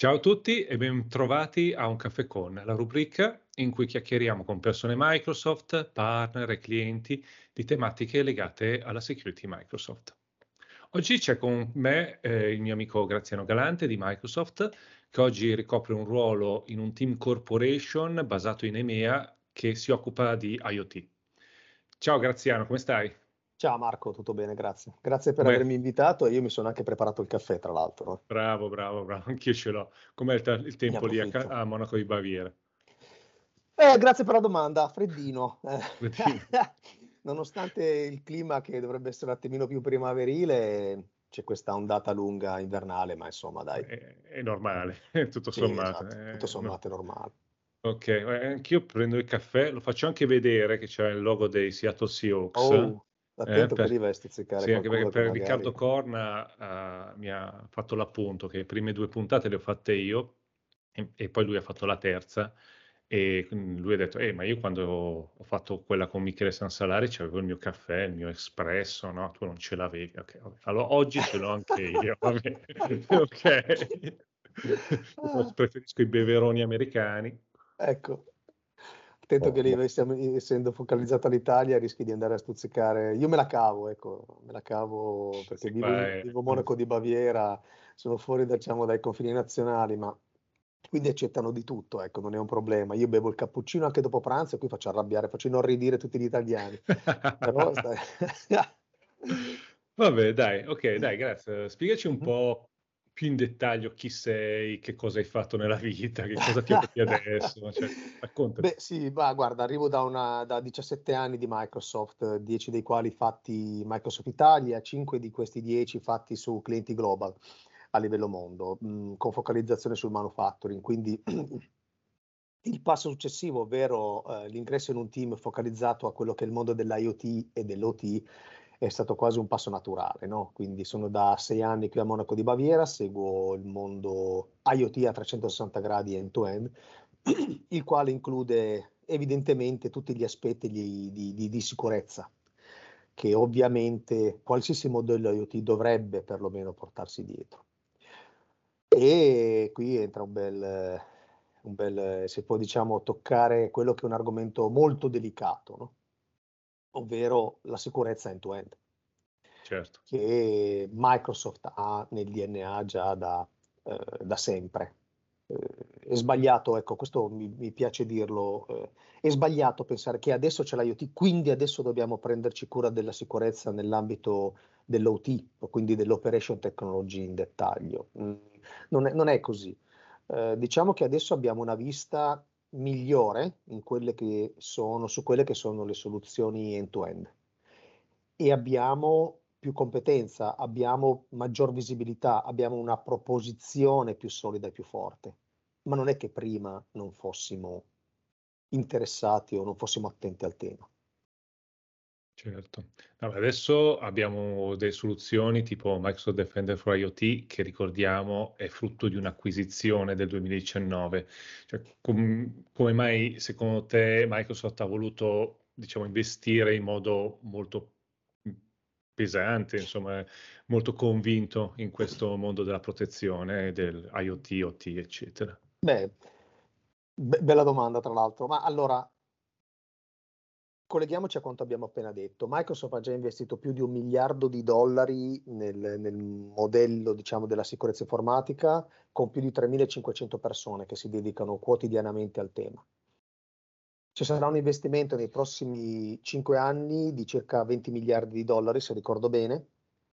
Ciao a tutti e bentrovati a Un Caffè Con, la rubrica in cui chiacchieriamo con persone Microsoft, partner e clienti di tematiche legate alla security Microsoft. Oggi c'è con me eh, il mio amico Graziano Galante di Microsoft, che oggi ricopre un ruolo in un team corporation basato in EMEA che si occupa di IoT. Ciao Graziano, come stai? Ciao Marco, tutto bene, grazie. Grazie per Beh. avermi invitato e io mi sono anche preparato il caffè, tra l'altro. Bravo, bravo, bravo, anch'io ce l'ho. Com'è il, il tempo lì a, a, Monaco di Baviera? Eh, grazie per la domanda, freddino. Eh, freddino. Nonostante il clima che dovrebbe essere un attimino più primaverile, c'è questa ondata lunga invernale, ma insomma dai. È, è normale, tutto sì, sommato. Esatto, tutto sommato è normale. Ok, eh, anch'io prendo il caffè, lo faccio anche vedere che c'è il logo dei Seattle Seahawks. Oh. Attento eh, per, che a stuzzicare sì, anche perché per magari... Riccardo Corna uh, mi ha fatto l'appunto che le prime due puntate le ho fatte io e, e, poi lui ha fatto la terza e lui ha detto eh, ma io quando ho fatto quella con Michele Sansalari c'avevo il mio caffè, il mio espresso no? tu non ce l'avevi. Ok, allora oggi ce l'ho anche io ok. Preferisco i beveroni americani. Ecco attento che lì stiamo, essendo focalizzato all'Italia rischi di andare a stuzzicare. Io me la cavo, ecco, me la cavo perché sì, vivo, è... vivo Monaco di Baviera, sono fuori diciamo, dai confini nazionali, ma quindi accettano di tutto, ecco, non è un problema. Io bevo il cappuccino anche dopo pranzo e qui faccio arrabbiare, faccio inorridire tutti gli italiani. Però. Vabbè, dai, ok, dai, grazie. Spiegaci un po' più in dettaglio chi sei, che cosa hai fatto nella vita, che cosa ti occupi adesso. Cioè, raccontami. Beh, sì, ma guarda, arrivo da, una, da 17 anni di Microsoft, 10 dei quali fatti Microsoft Italia, 5 di questi 10 fatti su clienti global a livello mondo, mh, mm, con focalizzazione sul manufacturing. Quindi il passo successivo, ovvero eh, l'ingresso in un team focalizzato a quello che è il mondo dell'IoT e dell'OT, è stato quasi un passo naturale, no? Quindi sono da sei anni qui a Monaco di Baviera, seguo il mondo IoT a 360 gradi end-to-end, il quale include evidentemente tutti gli aspetti di, di, di, di sicurezza che ovviamente qualsiasi modello IoT dovrebbe perlomeno portarsi dietro. E qui entra un bel, un bel se può diciamo, toccare quello che è un argomento molto delicato, no? Ovvero la sicurezza end-to-end, certo. che Microsoft ha nel DNA già da, eh, da sempre. Eh, è sbagliato, ecco, questo mi, mi piace dirlo, eh, è sbagliato pensare che adesso c'è l'IoT, quindi adesso dobbiamo prenderci cura della sicurezza nell'ambito dell'OT, quindi dell'operation technology in dettaglio. Mm, non, è, non, è, così. Eh, diciamo che adesso abbiamo una vista migliore in quelle che sono, su quelle che sono le soluzioni end-to-end e abbiamo più competenza, abbiamo maggior visibilità, abbiamo una proposizione più solida e più forte. Ma non è che prima non fossimo interessati o non fossimo attenti al tema. Certo. Allora, adesso abbiamo delle soluzioni tipo Microsoft Defender for IoT che ricordiamo è frutto di un'acquisizione del 2019. Cioè, com- come mai secondo te Microsoft ha voluto diciamo, investire in modo molto pesante, insomma, molto convinto in questo mondo della protezione, del IoT, OT, eccetera? Beh, be- bella domanda tra l'altro, ma allora colleghiamoci a quanto abbiamo appena detto. Microsoft ha già investito più di un miliardo di dollari nel, nel modello diciamo, della sicurezza informatica, con più di 3.500 persone che si dedicano quotidianamente al tema. Ci sarà un investimento nei prossimi 5 anni di circa 20 miliardi di dollari, se ricordo bene,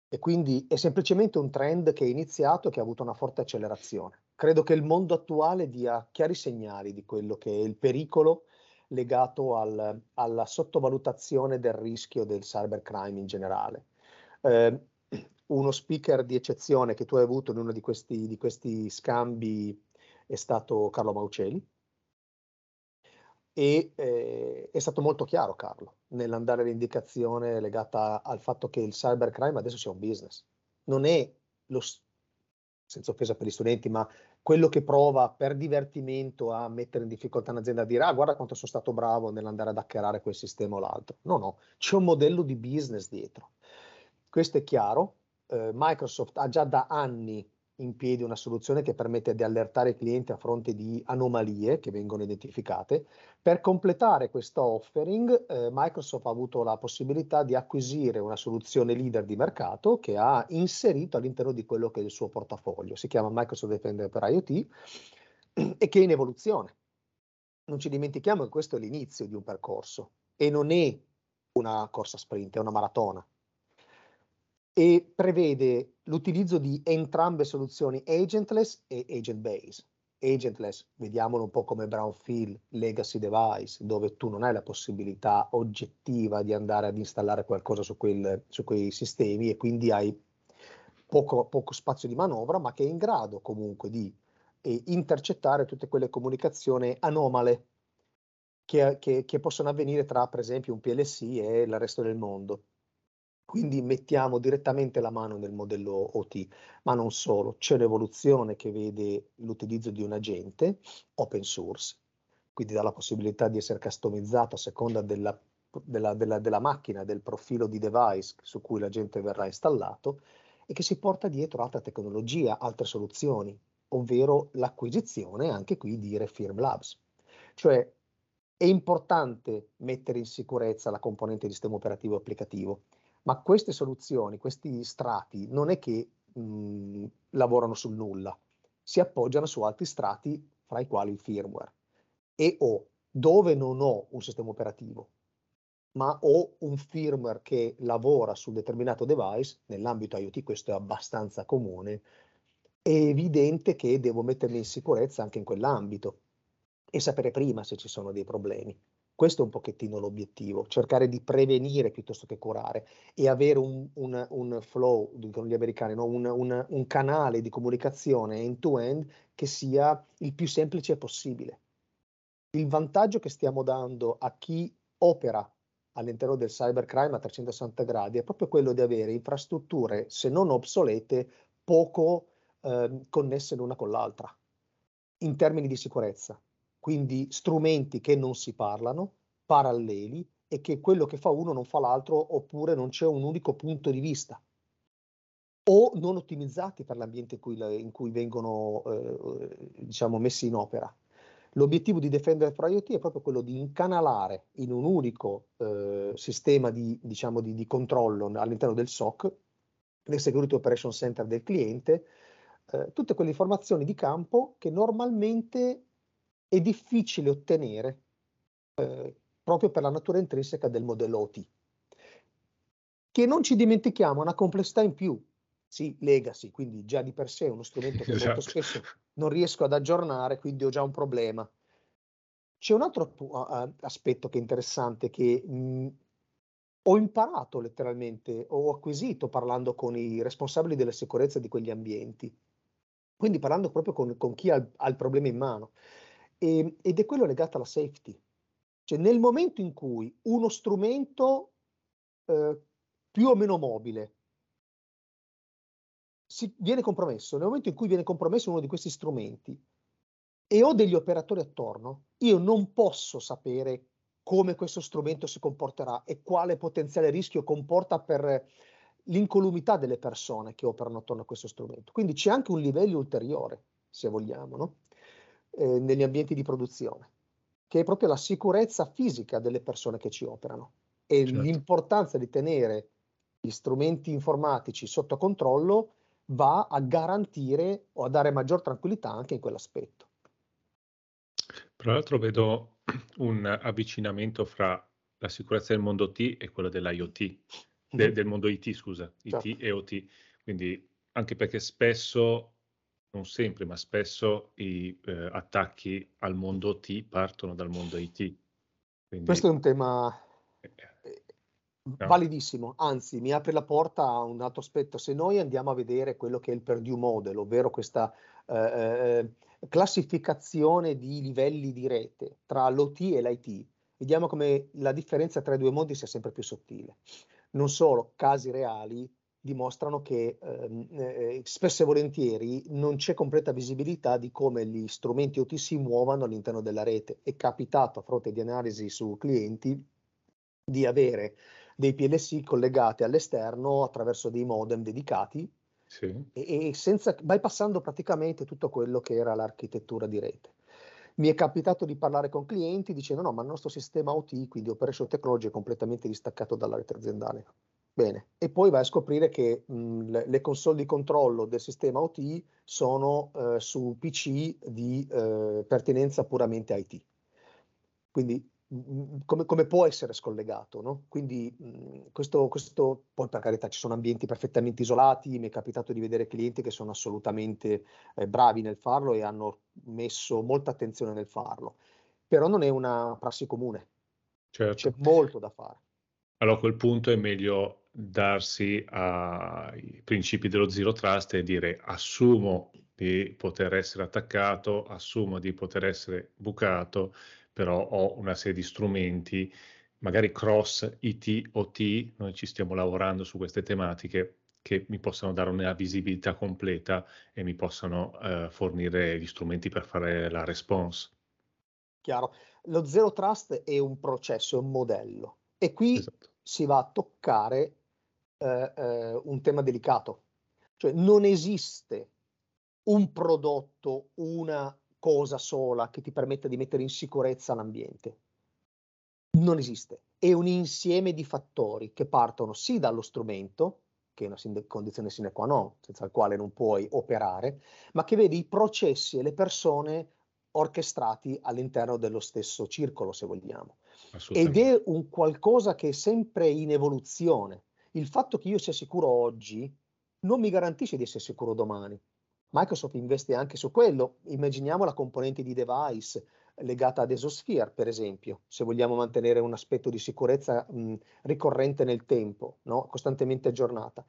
e quindi è semplicemente un trend che è iniziato e che ha avuto una forte accelerazione. Credo che il mondo attuale dia chiari segnali di quello che è il pericolo legato al, alla sottovalutazione del rischio del cybercrime in generale. Eh, uno speaker di eccezione che tu hai avuto in uno di questi, di questi scambi è stato Carlo Mauceli e eh, è stato molto chiaro Carlo nell'andare all'indicazione legata al fatto che il cybercrime adesso sia un business. Non è lo, senza offesa per gli studenti, ma quello che prova per divertimento a mettere in difficoltà un'azienda a dire ah guarda quanto sono stato bravo nell'andare ad hackerare quel sistema o l'altro. No, no, c'è un modello di business dietro. Questo è chiaro. Eh, Microsoft ha già da anni in piedi una soluzione che permette di allertare i clienti a fronte di anomalie che vengono identificate. Per completare questo offering, eh, Microsoft ha avuto la possibilità di acquisire una soluzione leader di mercato che ha inserito all'interno di quello che è il suo portafoglio. Si chiama Microsoft Defender per IoT e che è in evoluzione. Non ci dimentichiamo che questo è l'inizio di un percorso e non è una corsa sprint, è una maratona e prevede l'utilizzo di entrambe soluzioni agentless e agent based. Agentless, vediamolo un po' come brownfield legacy device, dove tu non hai la possibilità oggettiva di andare ad installare qualcosa su, quel, su quei sistemi e quindi hai poco, poco, spazio di manovra, ma che è in grado comunque di eh, intercettare tutte quelle comunicazioni anomale che, che, che possono avvenire tra, per esempio, un PLC e il resto del mondo. Quindi mettiamo direttamente la mano nel modello OT, ma non solo, c'è un'evoluzione che vede l'utilizzo di un agente open source, quindi dà la possibilità di essere customizzato a seconda della, della, della, della macchina, del profilo di device su cui l'agente verrà installato e che si porta dietro altra tecnologia, altre soluzioni, ovvero l'acquisizione anche qui di Refirm Labs. Cioè è importante mettere in sicurezza la componente di sistema operativo applicativo ma queste soluzioni, questi strati, non è che mh, lavorano sul nulla, si appoggiano su altri strati, fra i quali il firmware. E o dove non ho un sistema operativo, ma ho un firmware che lavora su un determinato device, nell'ambito IoT questo è abbastanza comune, è evidente che devo mettermi in sicurezza anche in quell'ambito e sapere prima se ci sono dei problemi. Questo è un pochettino l'obiettivo, cercare di prevenire piuttosto che curare e avere un, un, un flow, dicono gli americani, no? un, un, canale di comunicazione end-to-end che sia il più semplice possibile. Il vantaggio che stiamo dando a chi opera all'interno del cybercrime a 360 gradi è proprio quello di avere infrastrutture, se non obsolete, poco eh, connesse l'una con l'altra in termini di sicurezza quindi strumenti che non si parlano, paralleli e che quello che fa uno non fa l'altro oppure non c'è un unico punto di vista o non ottimizzati per l'ambiente in cui, in cui vengono eh, diciamo, messi in opera. L'obiettivo di Defender for IoT è proprio quello di incanalare in un unico eh, sistema di, diciamo, di, di, controllo all'interno del SOC, del Security Operation Center del cliente, eh, tutte quelle informazioni di campo che normalmente è difficile ottenere eh, proprio per la natura intrinseca del modello OT. Che non ci dimentichiamo, una complessità in più. Sì, legacy, quindi già di per sé è uno strumento che esatto. molto spesso non riesco ad aggiornare, quindi ho già un problema. C'è un altro aspetto che è interessante che mh, ho imparato letteralmente, ho acquisito parlando con i responsabili della sicurezza di quegli ambienti, quindi parlando proprio con, con chi ha, ha il problema in mano. E, ehm, ed è quello legato alla safety. Cioè nel momento in cui uno strumento eh, più o meno mobile si, viene compromesso, nel momento in cui viene compromesso uno di questi strumenti e ho degli operatori attorno, io non posso sapere come questo strumento si comporterà e quale potenziale rischio comporta per l'incolumità delle persone che operano attorno a questo strumento. Quindi c'è anche un livello ulteriore, se vogliamo, no? Eh, negli ambienti di produzione, che è proprio la sicurezza fisica delle persone che ci operano e certo. l'importanza di tenere gli strumenti informatici sotto controllo va a garantire o a dare maggior tranquillità anche in quell'aspetto. Tra l'altro vedo un avvicinamento fra la sicurezza del mondo T e quella dell'IoT, de, mm-hmm. del mondo IT, scusa, certo. IT e OT. Quindi anche perché spesso non sempre, ma spesso i eh, attacchi al mondo T partono dal mondo IT. Quindi... Questo è un tema eh, eh, no. validissimo, anzi mi apre la porta a un altro aspetto. Se noi andiamo a vedere quello che è il Purdue Model, ovvero questa eh, eh, classificazione di livelli di rete tra l'OT e l'IT, vediamo come la differenza tra i due mondi sia sempre più sottile. Non solo, casi reali dimostrano che ehm, eh, spesso e volentieri non c'è completa visibilità di come gli strumenti OT si muovano all'interno della rete. È capitato a fronte di analisi su clienti di avere dei PLC collegati all'esterno attraverso dei modem dedicati sì. e, e senza, bypassando praticamente tutto quello che era l'architettura di rete. Mi è capitato di parlare con clienti dicendo no, ma il nostro sistema OT, quindi Operation Technology, è completamente distaccato dalla rete aziendale. Bene, e poi vai a scoprire che mh, le console di controllo del sistema OT sono eh, su PC di eh, pertinenza puramente IT. Quindi come, come, può essere scollegato, no? Quindi mh, questo, questo, poi per carità ci sono ambienti perfettamente isolati, mi è capitato di vedere clienti che sono assolutamente eh, bravi nel farlo e hanno messo molta attenzione nel farlo, però non è una prassi comune, certo. c'è molto da fare. Allora a quel punto è meglio darsi ai principi dello zero trust e dire assumo di poter essere attaccato, assumo di poter essere bucato, però ho una serie di strumenti, magari cross IT, OT, noi ci stiamo lavorando su queste tematiche che mi possano dare una visibilità completa e mi possano eh, fornire gli strumenti per fare la response. Chiaro. Lo zero trust è un processo, è un modello e qui esatto. Si va a toccare eh, eh, un tema delicato, cioè non esiste un prodotto, una cosa sola che ti permetta di mettere in sicurezza l'ambiente. Non esiste. È un insieme di fattori che partono sì dallo strumento, che è una condizione sine qua non, senza il quale non puoi operare, ma che vede i processi e le persone orchestrati all'interno dello stesso circolo, se vogliamo. Ed è un qualcosa che è sempre in evoluzione il fatto che io sia sicuro oggi non mi garantisce di essere sicuro domani. Microsoft investe anche su quello. Immaginiamo la componente di device legata ad Esosphere, per esempio, se vogliamo mantenere un aspetto di sicurezza mh, ricorrente nel tempo, no? costantemente aggiornata.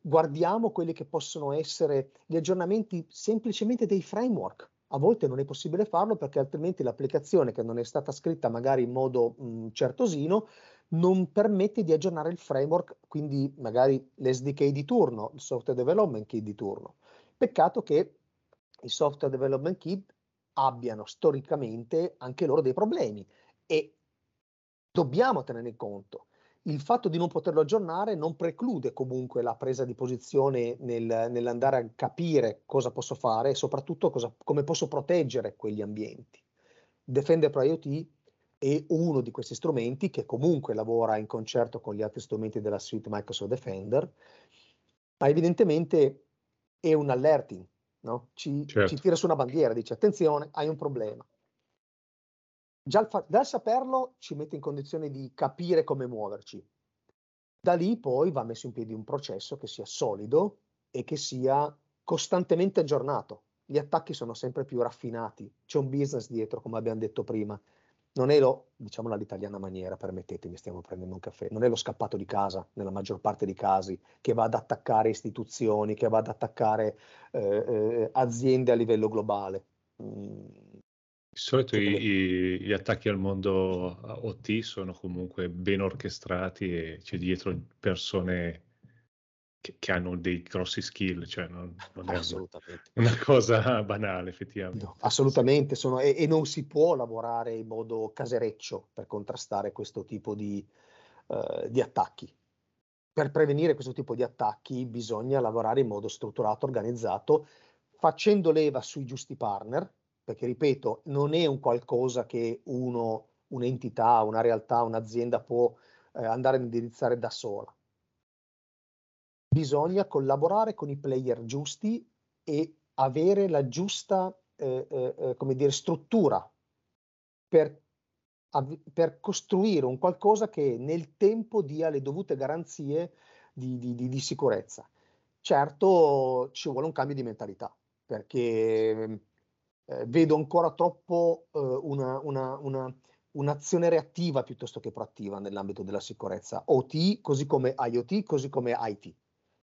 Guardiamo quelli che possono essere gli aggiornamenti semplicemente dei framework. A volte non è possibile farlo perché altrimenti l'applicazione che non è stata scritta magari in modo mh, certosino non permette di aggiornare il framework, quindi magari l'SDK di turno, il software development kit di turno. Peccato che i software development kit abbiano storicamente anche loro dei problemi e dobbiamo tenere in conto. Il fatto di non poterlo aggiornare non preclude comunque la presa di posizione nel, nell'andare a capire cosa posso fare e soprattutto cosa, come posso proteggere quegli ambienti. Defender per IoT è uno di questi strumenti che comunque lavora in concerto con gli altri strumenti della suite Microsoft Defender, ma evidentemente è un alerting, no? ci, certo. ci, tira su una bandiera, dice attenzione, hai un problema. Già il fa- dal saperlo ci mette in condizione di capire come muoverci. Da lì poi va messo in piedi un processo che sia solido e che sia costantemente aggiornato. Gli attacchi sono sempre più raffinati, c'è un business dietro, come abbiamo detto prima, non è lo, diciamo all'italiana maniera, permettetemi, stiamo prendendo un caffè, non è lo scappato di casa, nella maggior parte dei casi, che va ad attaccare istituzioni, che va ad attaccare eh, eh, aziende a livello globale. Di solito i, gli attacchi al mondo OT sono comunque ben orchestrati e c'è dietro persone che, che, hanno dei grossi skill, cioè non, non è una cosa banale effettivamente. No, assolutamente, sono, e, e, non si può lavorare in modo casereccio per contrastare questo tipo di, uh, di attacchi. Per prevenire questo tipo di attacchi bisogna lavorare in modo strutturato, organizzato, facendo leva sui giusti partner, perché ripeto, non è un qualcosa che uno, un'entità, una realtà, un'azienda può eh, andare a indirizzare da sola bisogna collaborare con i player giusti e avere la giusta eh, eh, eh dire, struttura per, per, costruire un qualcosa che nel tempo dia le dovute garanzie di, di, di, di sicurezza. Certo ci vuole un cambio di mentalità perché eh, vedo ancora troppo eh, una, una, una, un'azione reattiva piuttosto che proattiva nell'ambito della sicurezza, OT così come IoT, così come IT.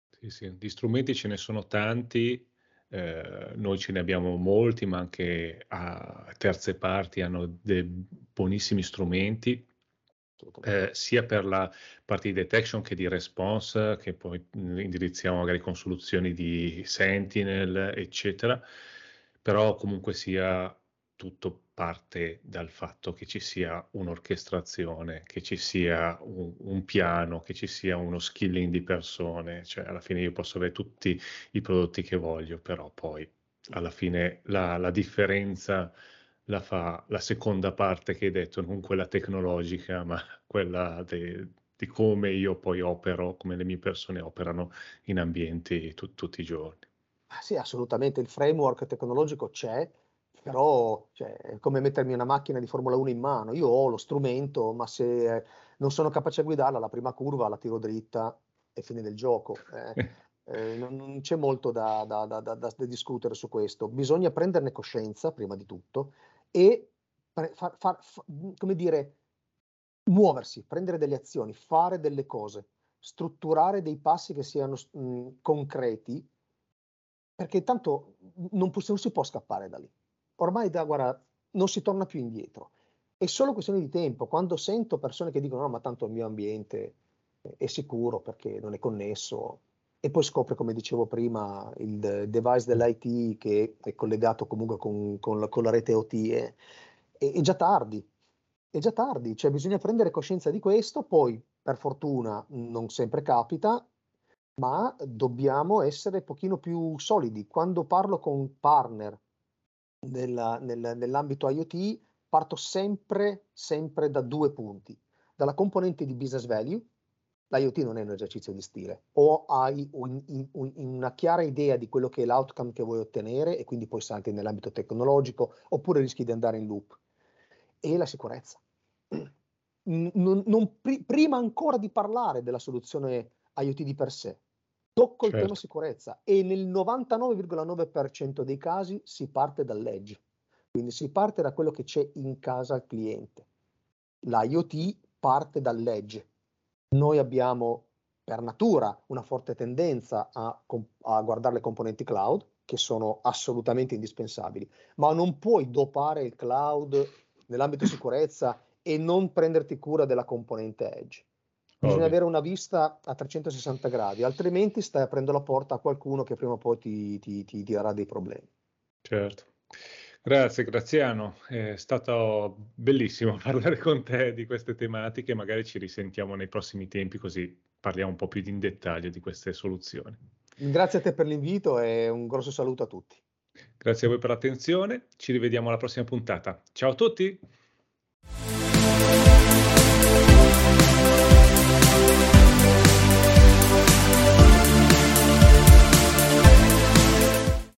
Sì, sì, di strumenti ce ne sono tanti, eh, noi ce ne abbiamo molti, ma anche a terze parti hanno dei buonissimi strumenti, eh, sia per la parte di detection che di response, che poi indirizziamo magari con soluzioni di Sentinel, eccetera, però comunque sia tutto parte dal fatto che ci sia un'orchestrazione, che ci sia un, un, piano, che ci sia uno skilling di persone, cioè alla fine io posso avere tutti i prodotti che voglio, però poi alla fine la, la differenza la fa la seconda parte che hai detto, non quella tecnologica, ma quella de, di come io poi opero, come le mie persone operano in ambienti tu, tutti i giorni. Ah, sì, assolutamente, il framework tecnologico c'è, però cioè, è come mettermi una macchina di Formula 1 in mano. Io ho lo strumento, ma se non sono capace a guidarla, la prima curva la tiro dritta e fine del gioco. Eh, eh, non, non, c'è molto da, da, da, da, discutere su questo. Bisogna prenderne coscienza, prima di tutto, e far, far, far, come dire, muoversi, prendere delle azioni, fare delle cose, strutturare dei passi che siano mh, concreti, perché tanto non, non si può scappare da lì ormai da, guarda, non si torna più indietro. È solo questione di tempo. Quando sento persone che dicono no, ma tanto il mio ambiente è sicuro perché non è connesso, e poi scopre, come dicevo prima, il device dell'IT che è collegato comunque con, con, la, con la, rete OT, è, è, già tardi. È già tardi, cioè bisogna prendere coscienza di questo, poi per fortuna non sempre capita, ma dobbiamo essere un pochino più solidi. Quando parlo con partner nella, nel, nell'ambito IoT parto sempre, sempre da due punti. Dalla componente di business value, l'IoT non è un esercizio di stile, o hai un, un, una chiara idea di quello che è l'outcome che vuoi ottenere e quindi poi salti nell'ambito tecnologico, oppure rischi di andare in loop. E la sicurezza. Non, non, prima ancora di parlare della soluzione IoT di per sé, Tocco certo. il tema sicurezza e nel 99,9% dei casi si parte dall'edge, quindi si parte da quello che c'è in casa al cliente. L'IoT parte dall'edge. Noi abbiamo per natura una forte tendenza a, a guardare le componenti cloud, che sono assolutamente indispensabili, ma non puoi dopare il cloud nell'ambito sicurezza e non prenderti cura della componente edge. Bisogna avere una vista a 360 gradi, altrimenti stai aprendo la porta a qualcuno che prima o poi ti, ti, ti, darà dei problemi. Certo. Grazie Graziano, è stato bellissimo parlare con te di queste tematiche, magari ci risentiamo nei prossimi tempi così parliamo un po' più in dettaglio di queste soluzioni. Grazie a te per l'invito e un grosso saluto a tutti. Grazie a voi per l'attenzione, ci rivediamo alla prossima puntata. Ciao a tutti!